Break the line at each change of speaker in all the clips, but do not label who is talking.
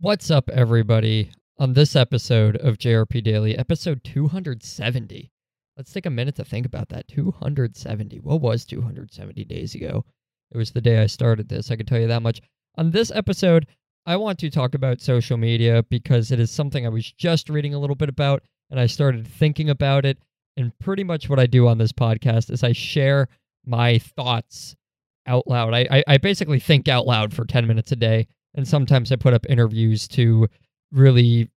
What's up, everybody? On this episode of JRP Daily, episode 270. Let's take a minute to think about that. 270. What was 270 days ago? It was the day I started this. I can tell you that much. On this episode, I want to talk about social media because it is something I was just reading a little bit about and I started thinking about it. And pretty much what I do on this podcast is I share my thoughts out loud. I, I, I basically think out loud for 10 minutes a day and sometimes I put up interviews to really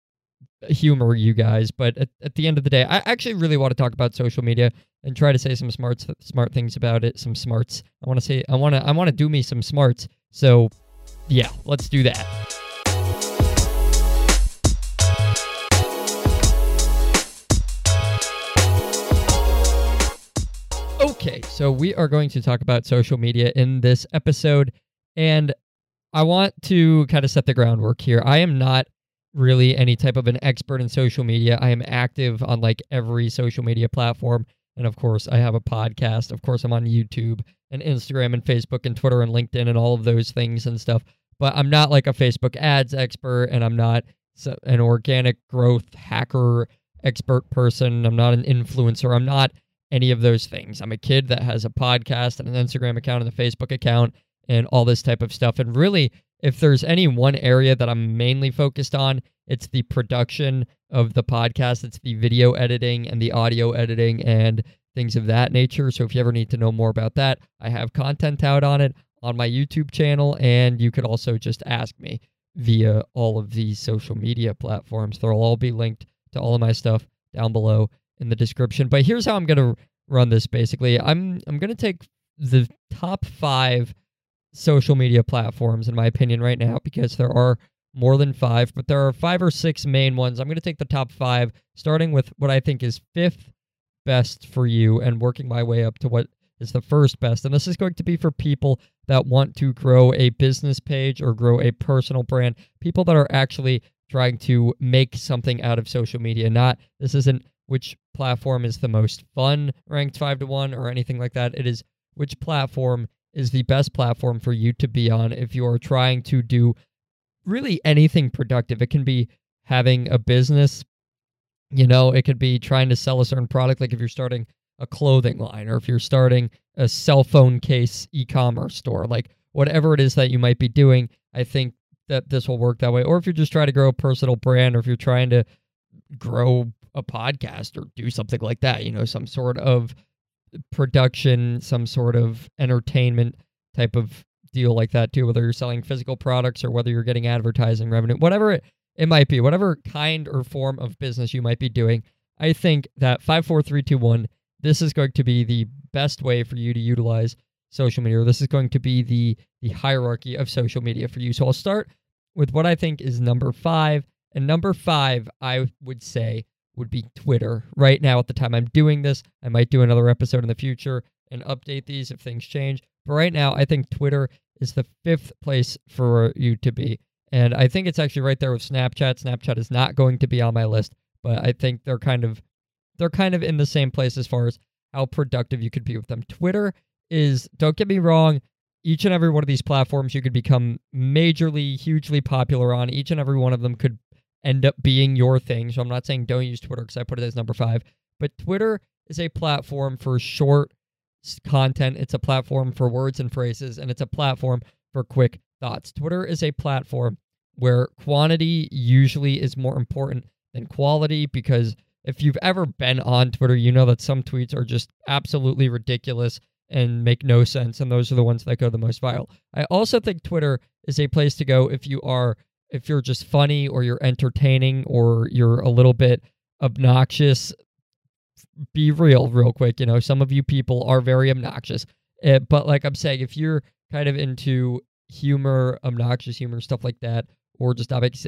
humor you guys. But at, at the end of the day, I actually really want to talk about social media and try to say some smart smart things about it. Some smarts. I want to say I want to I want to do me some smarts. So yeah, let's do that. Okay, so we are going to talk about social media in this episode. And I want to kind of set the groundwork here. I am not really any type of an expert in social media. I am active on like every social media platform. And of course, I have a podcast. Of course, I'm on YouTube and Instagram and Facebook and Twitter and LinkedIn and all of those things and stuff. But I'm not like a Facebook ads expert and I'm not an organic growth hacker expert person. I'm not an influencer. I'm not any of those things. I'm a kid that has a podcast and an Instagram account and a Facebook account and all this type of stuff. And really, if there's any one area that I'm mainly focused on, it's the production of the podcast, it's the video editing and the audio editing and things of that nature. So if you ever need to know more about that, I have content out on it on my YouTube channel, and you could also just ask me via all of these social media platforms. They'll all be linked to all of my stuff down below in the description. But here's how I'm going to run this basically. I'm I'm going to take the top 5 social media platforms, in my opinion, right now, because there are more than five, but there are five or six main ones. I'm going to take the top five, starting with what I think is fifth best for you and working my way up to what is the first best. And this is going to be for people that want to grow a business page or grow a personal brand, people that are actually trying to make something out of social media. Not, this isn't which platform is the most fun, ranked five to one, or anything like that. It is which platform is the best platform for you to be on if you are trying to do really anything productive. It can be having a business, you know, it could be trying to sell a certain product, like if you're starting a clothing line or if you're starting a cell phone case e commerce store, like whatever it is that you might be doing, I think that this will work that way. Or if you're just trying to grow a personal brand or if you're trying to grow a podcast or do something like that, you know, some sort of production, some sort of entertainment type of deal like that too, whether you're selling physical products or whether you're getting advertising revenue, whatever it, it might be, whatever kind or form of business you might be doing. I think that 54321, this is going to be the best way for you to utilize social media. This is going to be the the hierarchy of social media for you. So I'll start with what I think is number 5. And number 5, I would say would be Twitter. Right now, at the time I'm doing this, I might do another episode in the future and update these if things change. But right now, I think Twitter is the fifth place for you to be. And I think it's actually right there with Snapchat. Snapchat is not going to be on my list, but I think they're kind of they're kind of in the same place as far as how productive you could be with them. Twitter is don't get me wrong, each and every one of these platforms you could become majorly hugely popular on. Each and every one of them could end up being your thing. So I'm not saying don't use Twitter because I put it as number five, but Twitter is a platform for short content. It's a platform for words and phrases, and it's a platform for quick thoughts. Twitter is a platform where quantity usually is more important than quality because if you've ever been on Twitter, you know that some tweets are just absolutely ridiculous and make no sense, and those are the ones that go the most viral. I also think Twitter is a place to go if you are if you're just funny or you're entertaining or you're a little bit obnoxious, be real, real quick. You know, some of you people are very obnoxious. Uh, but like I'm saying, if you're kind of into humor, obnoxious humor, stuff like that, or just topics,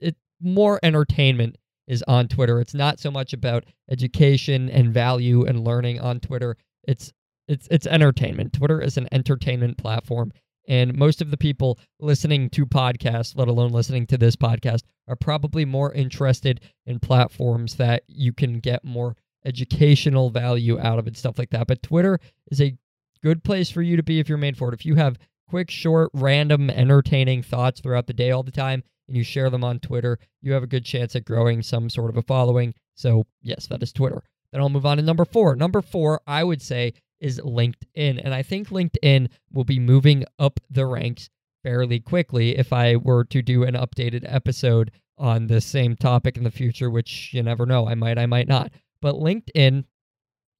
it more entertainment is on Twitter. It's not so much about education and value and learning on Twitter. It's it's it's entertainment. Twitter is an entertainment platform and most of the people listening to podcasts, let alone listening to this podcast, are probably more interested in platforms that you can get more educational value out of and stuff like that. But Twitter is a good place for you to be if you're made for it. If you have quick, short, random, entertaining thoughts throughout the day all the time, and you share them on Twitter, you have a good chance at growing some sort of a following. So, yes, that is Twitter. Then I'll move on to number four. Number four, I would say, is LinkedIn. And I think LinkedIn will be moving up the ranks fairly quickly if I were to do an updated episode on the same topic in the future, which you never know. I might, I might not. But LinkedIn,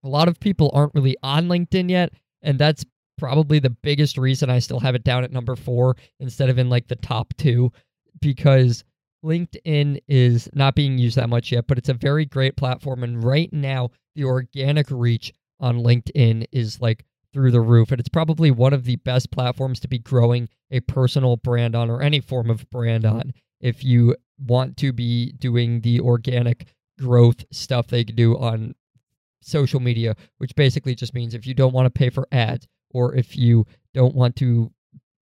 a lot of people aren't really on LinkedIn yet. And that's probably the biggest reason I still have it down at number four instead of in like the top two because LinkedIn is not being used that much yet, but it's a very great platform. And right now, the organic reach on LinkedIn is like through the roof. And it's probably one of the best platforms to be growing a personal brand on or any form of brand on if you want to be doing the organic growth stuff they can do on social media, which basically just means if you don't want to pay for ads or if you don't want to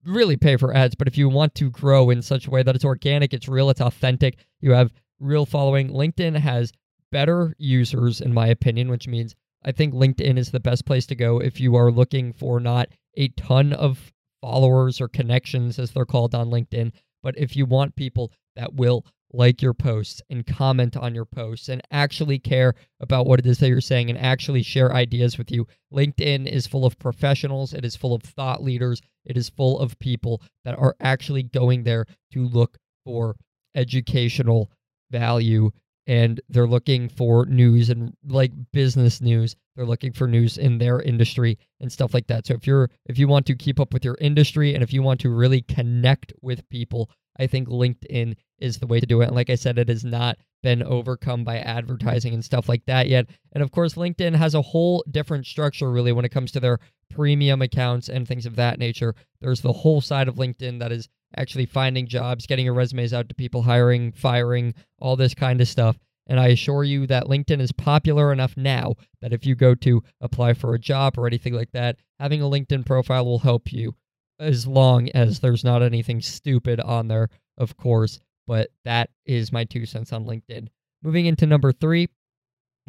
really pay for ads, but if you want to grow in such a way that it's organic, it's real, it's authentic, you have real following, LinkedIn has better users, in my opinion, which means I think LinkedIn is the best place to go if you are looking for not a ton of followers or connections, as they're called on LinkedIn, but if you want people that will like your posts and comment on your posts and actually care about what it is that you're saying and actually share ideas with you. LinkedIn is full of professionals, it is full of thought leaders, it is full of people that are actually going there to look for educational value and they're looking for news and like business news. They're looking for news in their industry and stuff like that. So if you're if you want to keep up with your industry and if you want to really connect with people i think linkedin is the way to do it. And like i said it has not been overcome by advertising and stuff like that yet. And of course linkedin has a whole different structure really when it comes to their premium accounts and things of that nature. There's the whole side of linkedin that is actually finding jobs, getting your resumes out to people, hiring, firing, all this kind of stuff. And I assure you that LinkedIn is popular enough now that if you go to apply for a job or anything like that, having a LinkedIn profile will help you as long as there's not anything stupid on there, of course. But that is my two cents on LinkedIn. Moving into number three.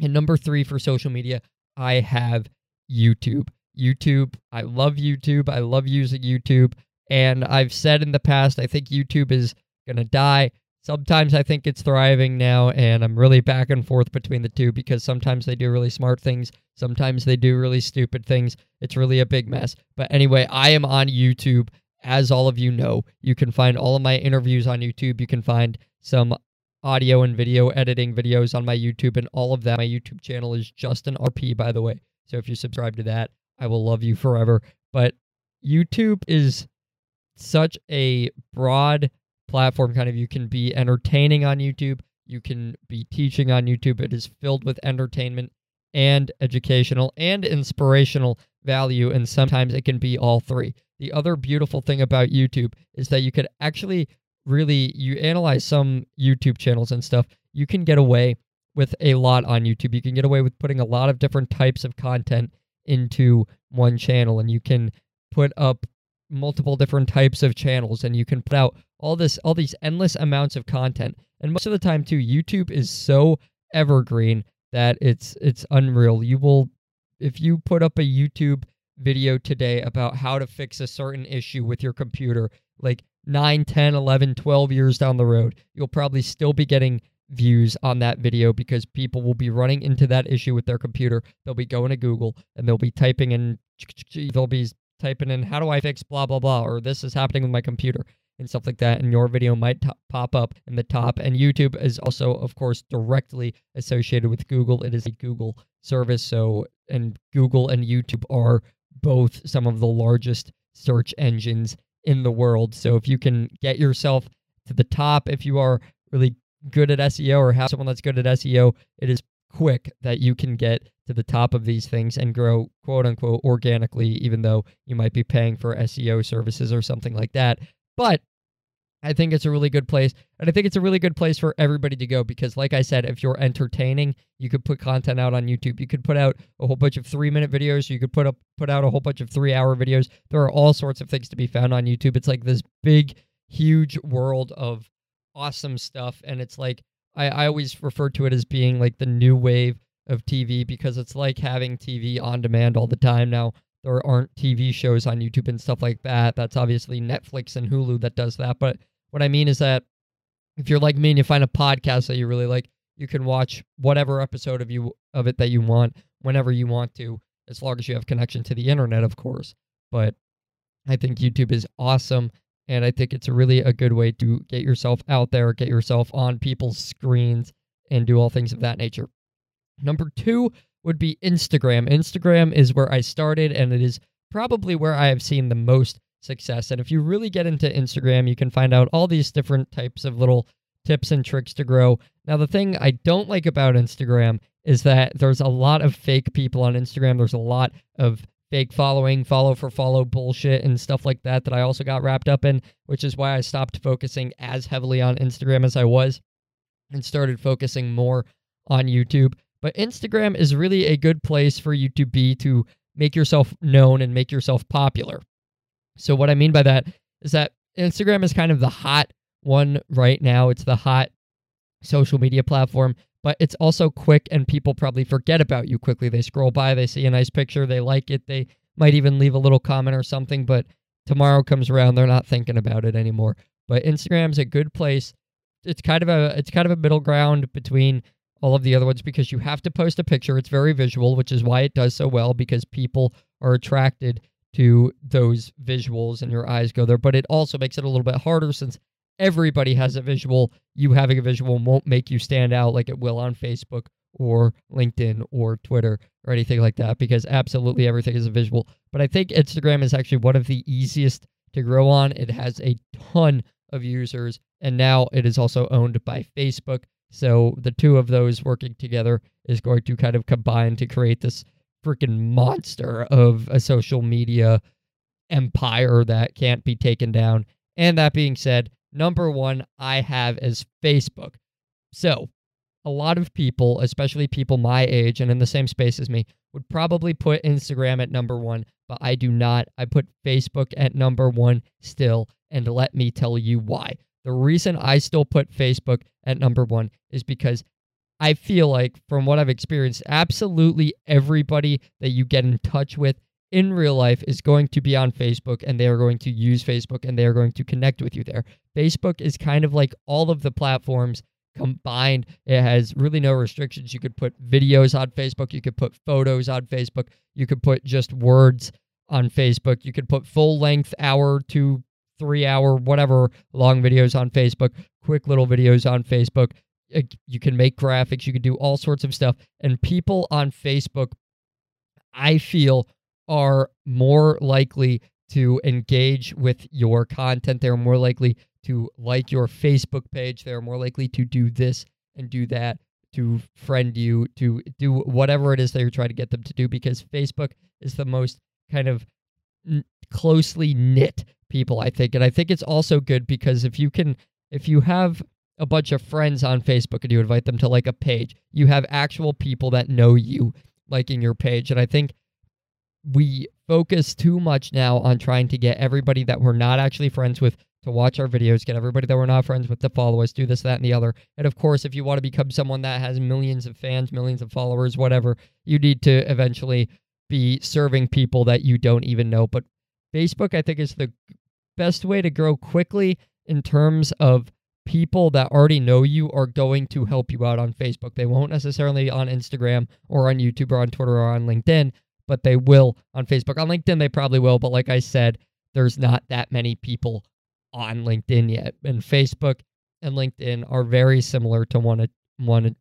And number three for social media, I have YouTube. YouTube, I love YouTube. I love using YouTube. And I've said in the past, I think YouTube is going to die. Sometimes I think it's thriving now, and I'm really back and forth between the two because sometimes they do really smart things, sometimes they do really stupid things. It's really a big mess. But anyway, I am on YouTube. As all of you know, you can find all of my interviews on YouTube. You can find some audio and video editing videos on my YouTube and all of that. My YouTube channel is Justin RP, by the way. So if you subscribe to that, I will love you forever. But YouTube is such a broad platform kind of you can be entertaining on YouTube, you can be teaching on YouTube. It is filled with entertainment and educational and inspirational value and sometimes it can be all three. The other beautiful thing about YouTube is that you could actually really you analyze some YouTube channels and stuff, you can get away with a lot on YouTube. You can get away with putting a lot of different types of content into one channel and you can put up multiple different types of channels and you can put out all this all these endless amounts of content. And most of the time too youtube is so evergreen that it's it's unreal. You will if you put up a youtube video today about how to fix a certain issue with your computer like 9 10 11 12 years down the road you'll probably still be getting views on that video because people will be running into that issue with their computer. They'll be going to google and they'll be typing in they'll be typing in how do I fix blah blah blah? or this is happening with my computer and stuff like that and your video might t- pop up in the top and YouTube is also of course directly associated with Google. It is a Google service so and Google and YouTube are both some of the largest search engines in the world. So if you can get yourself to the top if you are really good at SEO or have someone that's good at SEO it is quick that you can get to the top of these things and grow quote unquote organically, even though you might be paying for SEO services or something like that. But I think it's a really good place. And I think it's a really good place for everybody to go because, like I said, if you're entertaining, you could put content out on YouTube. You could put out a whole bunch of three minute videos. You could put up put out a whole bunch of three hour videos. There are all sorts of things to be found on YouTube. It's like this big, huge world of awesome stuff. And it's like I, I always refer to it as being like the new wave of TV because it's like having TV on demand all the time now. There aren't TV shows on YouTube and stuff like that. That's obviously Netflix and Hulu that does that. But what I mean is that if you're like me and you find a podcast that you really like, you can watch whatever episode of you of it that you want whenever you want to, as long as you have connection to the internet, of course. But I think YouTube is awesome. And I think it's really a good way to get yourself out there, get yourself on people's screens, and do all things of that nature. Number two would be Instagram. Instagram is where I started, and it is probably where I have seen the most success. And if you really get into Instagram, you can find out all these different types of little tips and tricks to grow. Now, the thing I don't like about Instagram is that there's a lot of fake people on Instagram. There's a lot of fake following, follow for follow bullshit and stuff like that that I also got wrapped up in, which is why I stopped focusing as heavily on Instagram as I was and started focusing more on YouTube. But Instagram is really a good place for you to be to make yourself known and make yourself popular. So, what I mean by that is that Instagram is kind of the hot one right now. It's the hot social media platform but it's also quick and people probably forget about you quickly. They scroll by, they see a nice picture, they like it, they might even leave a little comment or something, but tomorrow comes around, they're not thinking about it anymore. But Instagram's a good place. It's kind of a it's kind of a middle ground between all of the other ones because you have to post a picture. It's very visual, which is why it does so well because people are attracted to those visuals and your eyes go there. But it also makes it a little bit harder since everybody has a visual. You having a visual won't make you stand out like it will on Facebook or LinkedIn or Twitter or anything like that because absolutely everything is a visual. But I think Instagram is actually one of the easiest to grow on. It has a ton of users and now it is also owned by Facebook. So the two of those working together is going to kind of combine to create this freaking monster of a social media empire that can't be taken down. And that being said, number one I have is Facebook. So, a lot of people, especially people my age and in the same space as me, would probably put Instagram at number one, but I do not. I put Facebook at number one still, and let me tell you why. The reason I still put Facebook at number one is because I feel like, from what I've experienced, absolutely everybody that you get in touch with in real life is going to be on Facebook and they are going to use Facebook and they are going to connect with you there. Facebook is kind of like all of the platforms combined. It has really no restrictions. You could put videos on Facebook, you could put photos on Facebook, you could put just words on Facebook, you could put full length hour to three hour, whatever long videos on Facebook, quick little videos on Facebook. You can make graphics, you can do all sorts of stuff. And people on Facebook, I feel, are more likely to engage with your content. They're more likely to like your Facebook page. They're more likely to do this and do that, to friend you, to do whatever it is that you're trying to get them to do because Facebook is the most kind of n- closely knit people, I think. And I think it's also good because if you can, if you have a bunch of friends on Facebook and you invite them to like a page, you have actual people that know you liking your page. And I think we focus too much now on trying to get everybody that we're not actually friends with to watch our videos, get everybody that we're not friends with to follow us, do this, that, and the other. And of course, if you want to become someone that has millions of fans, millions of followers, whatever, you need to eventually be serving people that you don't even know. But Facebook, I think, is the best way to grow quickly in terms of people that already know you are going to help you out on Facebook. They won't necessarily on Instagram or on YouTube or on Twitter or on LinkedIn, but they will on Facebook. On LinkedIn, they probably will, but like I said, there's not that many people on LinkedIn yet. And Facebook and LinkedIn are very similar to one one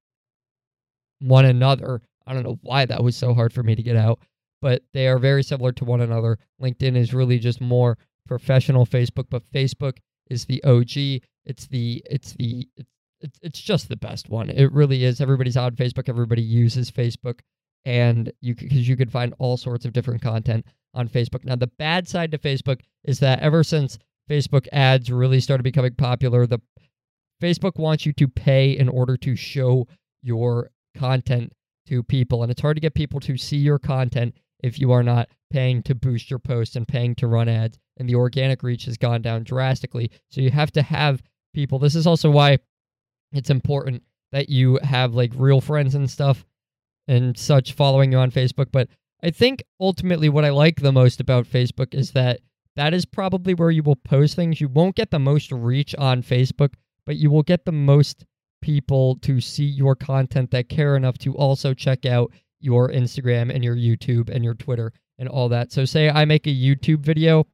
one another. I don't know why that was so hard for me to get out, but they are very similar to one another. LinkedIn is really just more professional Facebook, but Facebook is the OG. It's the it's the it's it's, it's just the best one. It really is. Everybody's on Facebook. Everybody uses Facebook and you because you could find all sorts of different content on Facebook. Now, the bad side to Facebook is that ever since Facebook ads really started becoming popular, the Facebook wants you to pay in order to show your content to people, and it's hard to get people to see your content if you are not paying to boost your posts and paying to run ads. And the organic reach has gone down drastically. So you have to have people. This is also why it's important that you have like real friends and stuff and such following you on Facebook. But I think ultimately what I like the most about Facebook is that that is probably where you will post things. You won't get the most reach on Facebook, but you will get the most people to see your content that care enough to also check out your Instagram and your YouTube and your Twitter and all that. So, say I make a YouTube video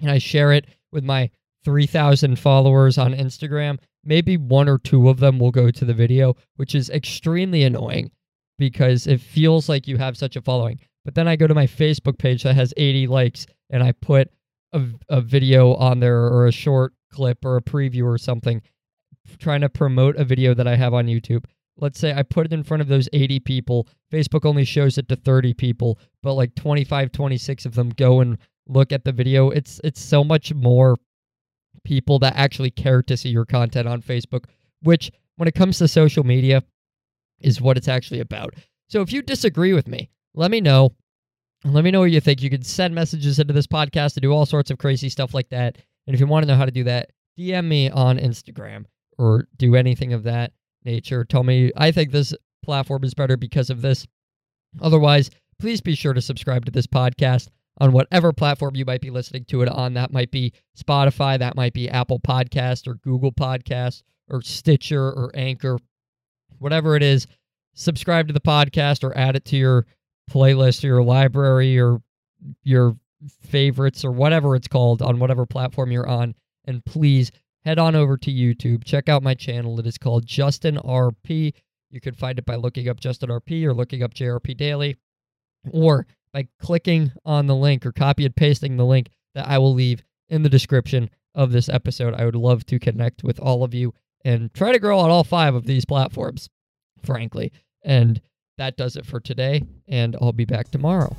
and I share it with my 3,000 followers on Instagram, maybe one or two of them will go to the video, which is extremely annoying because it feels like you have such a following. But then I go to my Facebook page that has 80 likes and I put a, a video on there or a short clip or a preview or something trying to promote a video that I have on YouTube. Let's say I put it in front of those 80 people. Facebook only shows it to 30 people, but like 25, 26 of them go and look at the video. It's it's so much more people that actually care to see your content on Facebook, which when it comes to social media is what it's actually about. So if you disagree with me, let me know. Let me know what you think. You can send messages into this podcast to do all sorts of crazy stuff like that. And if you want to know how to do that, DM me on Instagram or do anything of that nature. Tell me, I think this platform is better because of this. Otherwise, please be sure to subscribe to this podcast on whatever platform you might be listening to it on. That might be Spotify, that might be Apple Podcast or Google Podcast or Stitcher or Anchor, whatever it is. Subscribe to the podcast or add it to your playlist or your library or your favorites or whatever it's called on whatever platform you're on. And please head on over to YouTube. Check out my channel. It is called Justin RP. You can find it by looking up Justin RP or looking up JRP Daily or by clicking on the link or copy and pasting the link that I will leave in the description of this episode. I would love to connect with all of you and try to grow on all five of these platforms, frankly. And that does it for today, and I'll be back tomorrow.